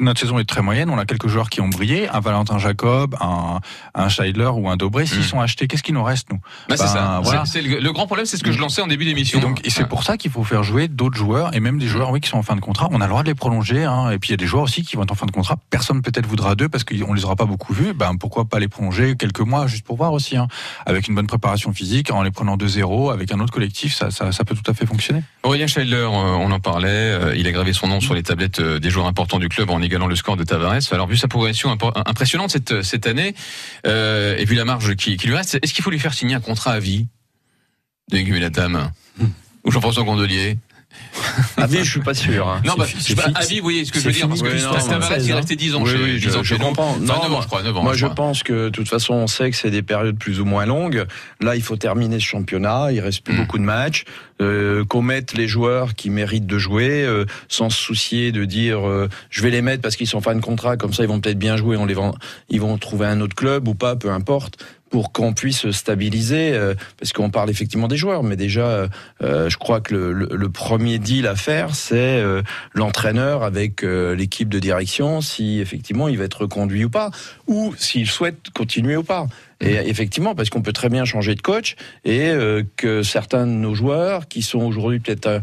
notre saison est très moyenne. On a quelques joueurs qui ont brillé, un Valentin Jacob, un un Scheidler ou un Dobré. S'ils sont achetés, qu'est-ce qui nous reste nous? Bah, c'est Ben, ça. Voilà. C'est- le, le grand problème, c'est ce que je lançais en début d'émission. Et donc, c'est pour ça qu'il faut faire jouer d'autres joueurs et même des joueurs, oui, qui sont en fin de contrat. On a le droit de les prolonger, hein. Et puis il y a des joueurs aussi qui vont être en fin de contrat. Personne peut-être voudra d'eux parce qu'on les aura pas beaucoup vus. Ben pourquoi pas les prolonger quelques mois juste pour voir aussi, hein. Avec une bonne préparation physique, en les prenant de zéro, avec un autre collectif, ça, ça, ça peut tout à fait fonctionner. Aurélien Scheidler, on en parlait, euh, il a gravé son nom sur les tablettes euh, des joueurs importants du club en égalant le score de Tavares. Alors vu sa progression impressionnante cette, cette année, euh, et vu la marge qui, qui lui reste, est-ce qu'il faut lui faire signer un contrat à vie? De Guminatam ou Jean-François Gondelier À vie, je suis pas sûr. hein. Non, bah, je pas, à vie, vous voyez ce que je veux dire, parce que depuis Tavares, 76, il est hein. resté 10 ans Oui, chez, oui, 10 je, ans je chez comprends. Enfin, Non, 9 ans, je crois, 9 ans. Moi, je je crois. pense que de toute façon, on sait que c'est des périodes plus ou moins longues. Là, il faut terminer ce championnat. Il reste plus Mm. beaucoup de matchs. Euh, qu'on mette les joueurs qui méritent de jouer, euh, sans se soucier de dire euh, je vais les mettre parce qu'ils sont fans de contrat. Comme ça, ils vont peut-être bien jouer. On les vend, ils vont trouver un autre club ou pas, peu importe pour qu'on puisse stabiliser, euh, parce qu'on parle effectivement des joueurs, mais déjà, euh, euh, je crois que le, le- le premier deal à faire, c'est l'entraîneur avec l'équipe de direction, si effectivement il va être reconduit ou pas, ou s'il souhaite continuer ou pas. Et effectivement, parce qu'on peut très bien changer de coach, et que certains de nos joueurs, qui sont aujourd'hui peut-être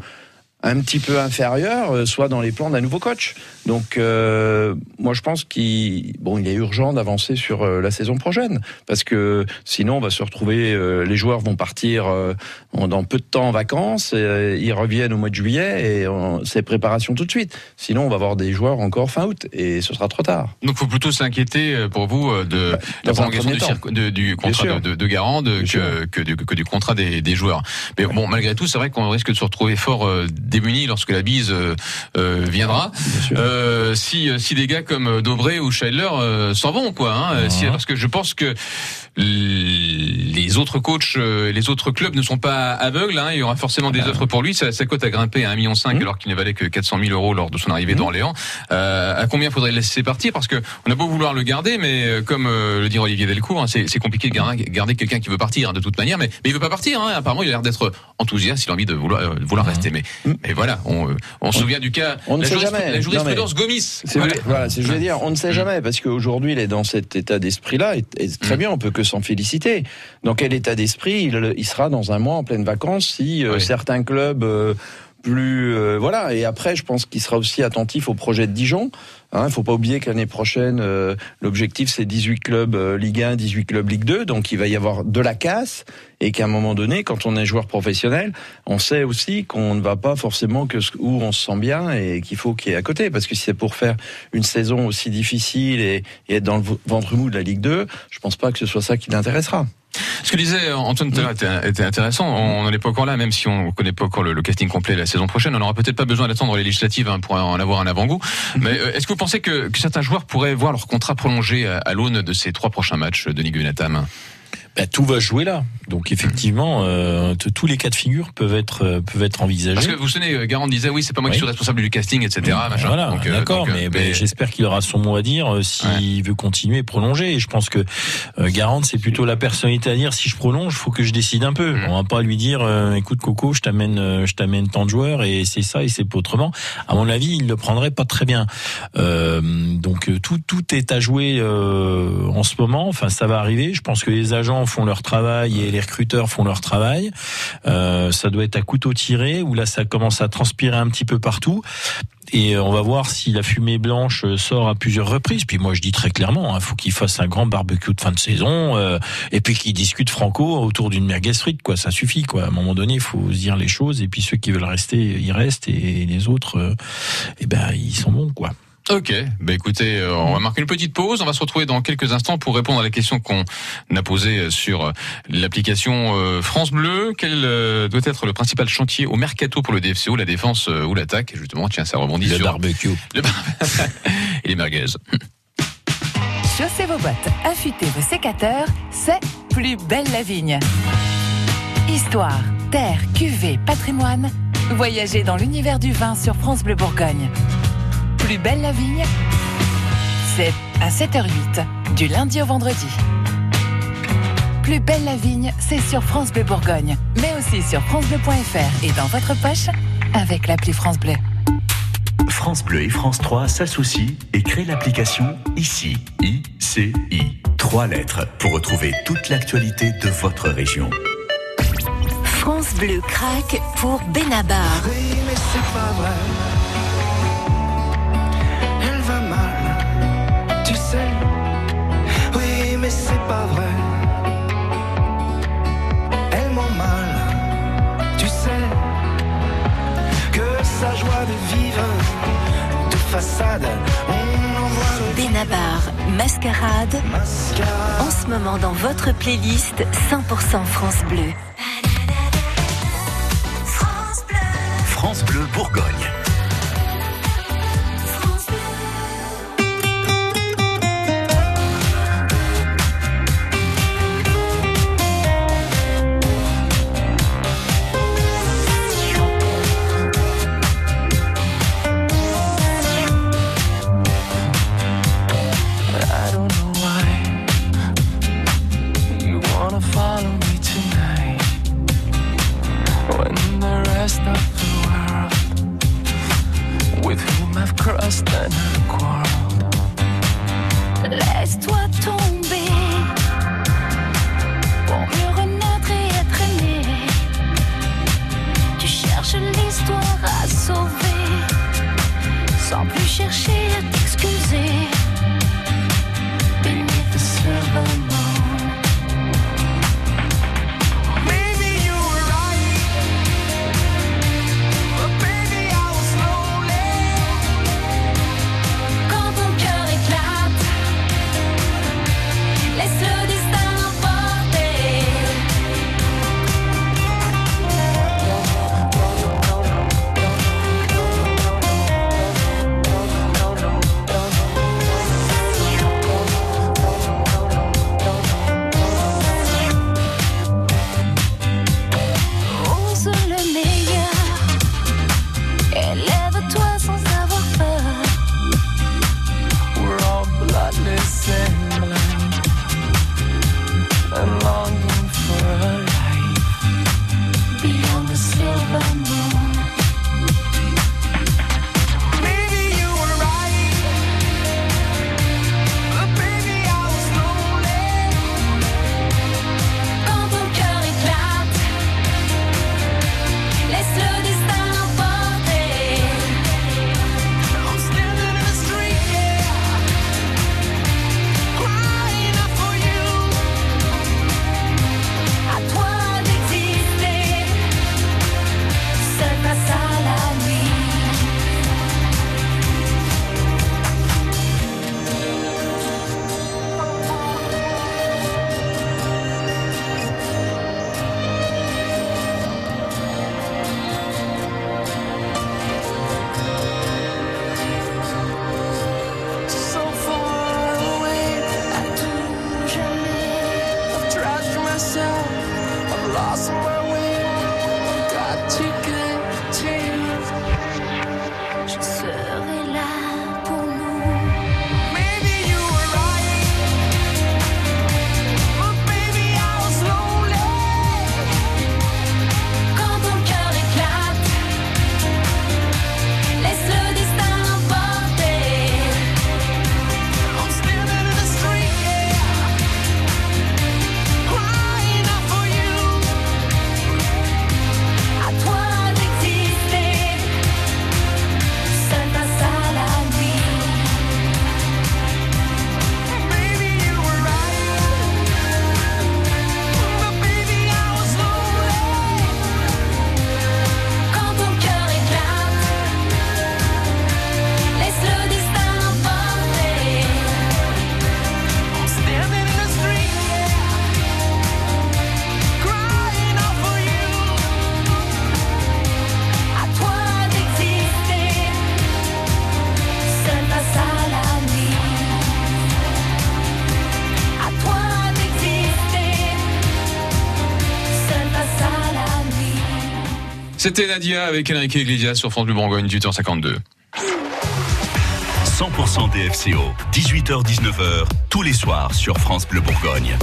un, petit peu inférieurs, euh, soient dans les plans d'un nouveau coach. Donc, euh, moi, je pense qu'il bon, il est urgent d'avancer sur euh, la saison prochaine, parce que sinon, on va se retrouver. euh, les joueurs vont partir euh, dans peu de temps en vacances, et, ils reviennent au mois de juillet, et c'est préparation tout de suite. Sinon, on va avoir des joueurs encore fin août, et ce sera trop tard. Donc, faut plutôt s'inquiéter pour vous de la Bah, un prolongation du, de- contrat de, de, de Garande que, que, du, que du contrat des, des joueurs. Mais bon, malgré tout, c'est vrai qu'on risque de se retrouver fort démunis lorsque la bise euh, euh, viendra. Euh, si, si des gars comme Dobré ou Scheidler euh, s'en vont, quoi. Hein, si- parce que je pense que les autres coachs, les autres clubs ne sont pas aveugles. Hein, il y aura forcément des offres pour lui. Sa, sa cote a grimpé à 1,5 million alors qu'il ne valait que 400 000 euros lors de son arrivée d'Orléans. Euh, à combien faudrait le laisser partir? Parce que on a beau vouloir le garder, mais comme euh, le dit Olivier Delcourt, hein, c'est compliqué de garder, garder quelqu'un qui veut partir hein, de toute manière. Mais, mais il veut pas partir. Hein, apparemment, il a l'air d'être enthousiaste. Il a envie de vouloir, euh, vouloir rester. Mais, mais voilà, on, euh, on se souvient du cas. On ne sait jamais. La jurisprudence mais- Gomis. C'est Voilà. voilà, c'est ce que je veux dire. On ne sait jamais parce qu'aujourd'hui il est dans cet état d'esprit-là et, et très bien, on peut que s'en féliciter. Dans quel état d'esprit il, il sera dans un mois en pleine vacances si euh, certains clubs euh, plus euh, voilà et après je pense qu'il sera aussi attentif au projet de Dijon. Il ne faut pas oublier que l'année prochaine, euh, l'objectif c'est 18 clubs euh, Ligue 1, 18 clubs Ligue 2, donc il va y avoir de la casse et qu'à un moment donné, quand on est joueur professionnel, on sait aussi qu'on ne va pas forcément que où on se sent bien et qu'il faut qu'il y ait à côté, parce que si c'est pour faire une saison aussi difficile et, et être dans le ventre mou de la Ligue 2, je pense pas que ce soit ça qui l'intéressera. Ce que disait Antoine tout était, intéressant. On n'en est pas encore là, même si on ne connaît pas encore le, le casting complet la saison prochaine. On n'aura peut-être pas besoin d'attendre les législatives hein, pour en avoir un avant-goût. Mais euh, est-ce que vous pensez que, que certains joueurs pourraient voir leur contrat prolongé à, à l'aune de ces trois prochains matchs de Ligue Unatam Bah, tout va se jouer là. Donc effectivement, euh, t- tous les cas de figure peuvent être euh, peuvent être envisagés. Parce que vous vous souvenez, euh, Garand disait oui, c'est pas moi qui Oui. suis responsable du casting, etc. machin. Voilà, Donc, euh, d'accord, euh, mais, j'espère qu'il aura son mot à dire euh, s'il veut continuer et prolonger. Et je pense que euh, Garante, c'est plutôt la personnalité à dire si je prolonge, faut que je décide un peu. Mm. On va pas lui dire, euh, écoute Coco, je t'amène, euh, je t'amène tant de joueurs et c'est ça et c'est pas autrement. À mon avis, il le prendrait pas très bien. Euh, donc euh, tout tout est à jouer euh, en ce moment. Enfin, ça va arriver. Je pense que les agents font leur travail et les recruteurs font leur travail. Euh, ça doit être à couteau tiré où là ça commence à transpirer un petit peu partout. Et euh, on va voir si la fumée blanche sort à plusieurs reprises. Puis moi, je dis très clairement, il faut qu'il fasse un grand barbecue de fin de saison, euh, et puis qu'il discute franco autour d'une merguez frite, quoi. Ça suffit, quoi. À un moment donné, il faut se dire les choses, et puis ceux qui veulent rester, ils restent, et les autres, eh ben, ils sont bons, quoi. Ok, bah écoutez, euh, on va marquer une petite pause. On va se retrouver dans quelques instants pour répondre à la question qu'on a posée euh, sur euh, l'application euh, France Bleu. Quel euh, doit être le principal chantier au mercato pour le DFCO, la défense ou l'attaque? Et justement, tiens, ça rebondit Le sur barbecue. le bar- et les merguez. Chaussez vos bottes, affûtez vos sécateurs, c'est Plus belle la vigne. Histoire, terre, cuvée, patrimoine, voyagez dans l'univers du vin sur France Bleu Bourgogne. Plus belle la vigne, c'est à 7h08, du lundi au vendredi. Plus belle la vigne, c'est sur France Bleu Bourgogne, mais aussi sur francebleu.fr et dans votre poche avec l'appli France Bleu. France Bleu et France 3 s'associent et créent l'application ICI. ICI. Trois lettres pour retrouver toute l'actualité de votre région. France Bleu craque pour Benabar. Oui, mais c'est pas vrai. Façade, Benabar, mascarade. En ce moment dans votre playlist 100% France Bleu. France Bleu Bourgogne. With whom I've crossed and I've quarreled. Laisse-toi tomber pour mieux renaître et être aimé. Tu cherches l'histoire à sauver sans plus chercher à t'excuser. C'était Nadia avec Enrique Iglesias sur France Bleu Bourgogne, 18h52. 100% DFCO, 18h-19h, tous les soirs sur France Bleu Bourgogne.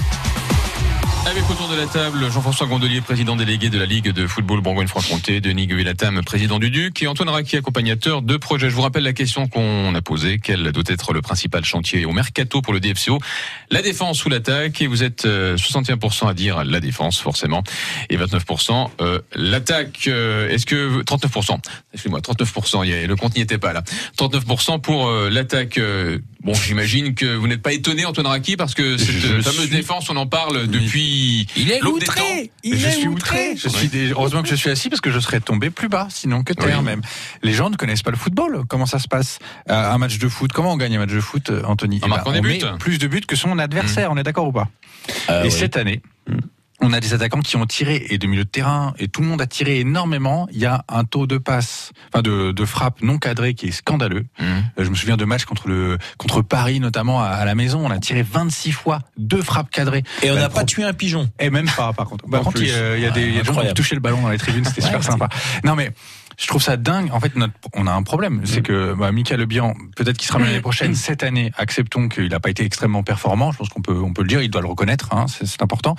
Avec autour de la table Jean-François Gondelier, président délégué de la Ligue de football Bourgogne-Franche-Comté, Denis Gueulatam, président du Duc, et Antoine Raki, accompagnateur de projet. Je vous rappelle la question qu'on a posée. Quel doit être le principal chantier au mercato pour le DFCO La défense ou l'attaque? Et vous êtes euh, 61% à dire la défense, forcément, et 29% euh, l'attaque. Euh, Est-ce que 39% Excusez-moi, 39%. il y a- Le compte n'y était pas là. 39% pour euh, l'attaque. euh, Bon, j'imagine que vous n'êtes pas étonné, Antoine Raki, parce que cette Je fameuse suis- défense, on en parle depuis. Il est des outré temps. Mais je suis outré. Je suis dé- heureusement que je suis assis parce que je serais tombé plus bas, sinon que terre Oui. même. Les gens ne connaissent pas le football. Comment ça se passe Euh, Un match de foot? Comment on gagne un match de foot, euh, Anthony? En Eh ben, marquant des on buts. met plus de buts que son adversaire. On est d'accord ou pas? Et oui. cette année. On a des attaquants qui ont tiré et de milieu de terrain et tout le monde a tiré énormément. Il y a un taux de passe, enfin de, de frappe non cadré qui est scandaleux. Euh, Je me souviens de matchs contre le contre Paris notamment à, à la maison. On a tiré 26 fois deux frappes cadrées. Et on Bah, n'a pas tué un pigeon. et même pas, par contre. Par En contre, il y a, des, il y a des gens qui touché le ballon dans les tribunes, c'était super sympa. Non, mais je trouve ça dingue. En fait, notre, on a un problème. C'est que bah, Michael Le Bihan, peut-être qu'il sera mieux l'année prochaine. Cette année, acceptons qu'il n'a pas été extrêmement performant. Je pense qu'on peut, on peut le dire. Il doit le reconnaître. Hein, c'est c'est important.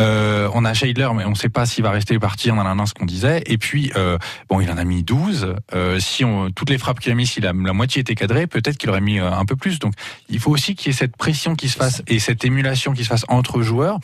Euh, on a Scheidler, mais on ne sait pas s'il va rester ou partir. Dans l'un ce qu'on disait. Et puis, euh, bon, il en a mis 12. Euh, si on, toutes les frappes qu'il a mis, si la, la moitié était cadrée, peut-être qu'il aurait mis euh, un peu plus. Donc, il faut aussi qu'il y ait cette pression qui se fasse et cette émulation qui se fasse entre joueurs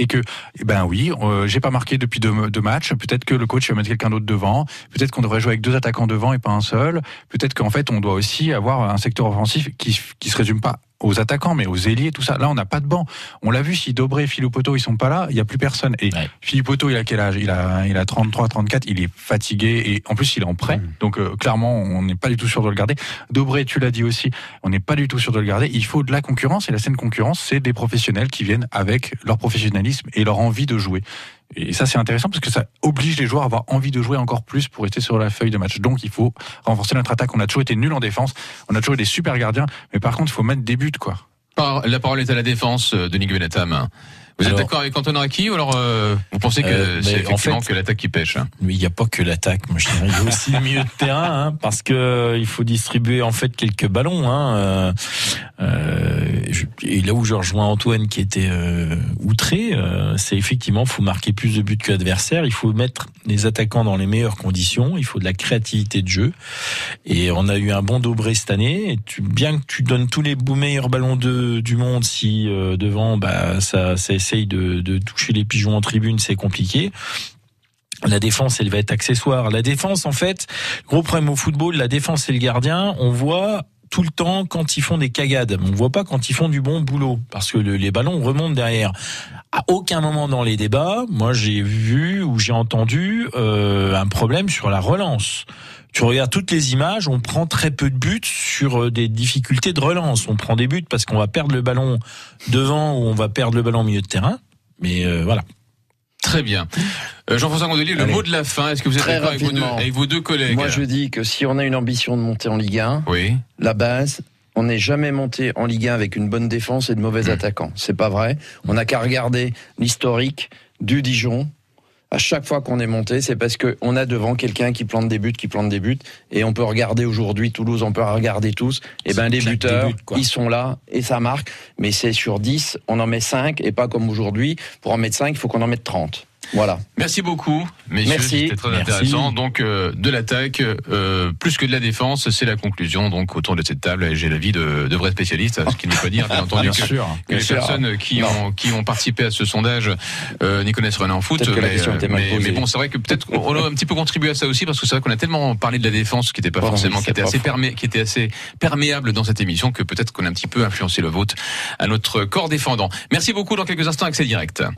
et que eh ben oui, euh, j'ai pas marqué depuis deux, matchs. Peut-être que le coach va mettre quelqu'un d'autre devant. Peut-être qu'on devrait jouer avec deux attaquants devant et pas un seul. Peut-être qu'en fait on doit aussi avoir un secteur offensif qui qui se résume pas aux attaquants mais aux ailiers tout ça. Là on n'a pas de banc. On l'a vu si Dobré et Philoppoto ils sont pas là, il y a plus personne. Et Philoppoto il a quel âge? Il a il a 33 34, il est fatigué et en plus il est en prêt. Donc euh, clairement on n'est pas du tout sûr de le garder. Dobré tu l'as dit aussi, on n'est pas du tout sûr de le garder. Il faut de la concurrence et la scène concurrence c'est des professionnels qui viennent avec leur professionnalisme et leur envie de jouer. Et ça, c'est intéressant parce que ça oblige les joueurs à avoir envie de jouer encore plus pour rester sur la feuille de match. Donc, il faut renforcer notre attaque. On a toujours été nul en défense. On a toujours eu des super gardiens. Mais par contre, il faut mettre des buts, quoi. La parole est à la défense, euh, Denis Gueulatam. Vous êtes d'accord avec Antoine Raki ou alors euh, vous pensez que Euh, c'est en fait- que l'attaque qui pêche hein? Mais il n'y a pas que l'attaque. Moi, je dirais, il y a aussi le milieu de terrain, hein, parce que euh, il faut distribuer en fait quelques ballons. Hein, euh, je- et là où je rejoins Antoine, qui était outré, c'est effectivement, faut marquer plus de buts que l'adversaire. Il faut mettre les attaquants dans les meilleures conditions. Il faut de la créativité de jeu. Et on a eu un bon Dobré cette année. Et tu, bien que tu donnes tous les meilleurs ballons de, du monde, si devant, bah ça, ça de, toucher les pigeons en tribune, c'est compliqué. La défense, elle va être accessoire. La défense, en fait, gros problème au football, la défense et le gardien, on voit tout le temps quand ils font des cagades. On voit pas quand ils font du bon boulot parce que le- les ballons remontent derrière. À aucun moment dans les débats, moi j'ai vu ou j'ai entendu euh, un problème sur la relance. Tu regardes toutes les images, on prend très peu de buts sur euh, des difficultés de relance. On prend des buts parce qu'on va perdre le ballon devant ou on va perdre le ballon au milieu de terrain. Mais euh, voilà. Très bien. Euh, Jean-François Gondelier, le Allez. mot de la fin, est-ce que vous êtes d'accord avec vos, deux, rapidement. avec vos deux collègues? Moi, je dis que si on a une ambition de monter en Ligue 1, Oui. la base, on n'est jamais monté en Ligue 1 avec une bonne défense et de mauvais attaquants. C'est pas vrai. On n'a qu'à regarder l'historique du Dijon. À chaque fois qu'on est monté, c'est parce qu'on a devant quelqu'un qui plante des buts, qui plante des buts. Et on peut regarder aujourd'hui Toulouse, on peut regarder tous. Et ben les buteurs, buts, ils sont là et ça marque. Mais c'est sur 10, on en met 5 et pas comme aujourd'hui. Pour en mettre 5, il faut qu'on en mette 30. Voilà. Merci beaucoup, messieurs. Merci. C'était très Merci. intéressant. Donc, euh, de l'attaque, euh, plus que de la défense, c'est la conclusion. Donc, autour de cette table, j'ai l'avis de, de vrais spécialistes, ce qui ne veut pas dire, bien entendu, Bien que, sûr. que Bien les sûr. personnes qui ont, qui ont participé à ce sondage euh, n'y connaissent rien en foot. Mais, euh, mais, mais bon, c'est vrai que peut-être on a un petit peu contribué à ça aussi, parce que c'est vrai qu'on a tellement parlé de la défense qui n'était pas forcément, qui était assez permé, qui était assez perméable dans cette émission, que peut-être qu'on a un petit peu influencé le vote à notre corps défendant. Merci beaucoup. Dans quelques instants, accès direct.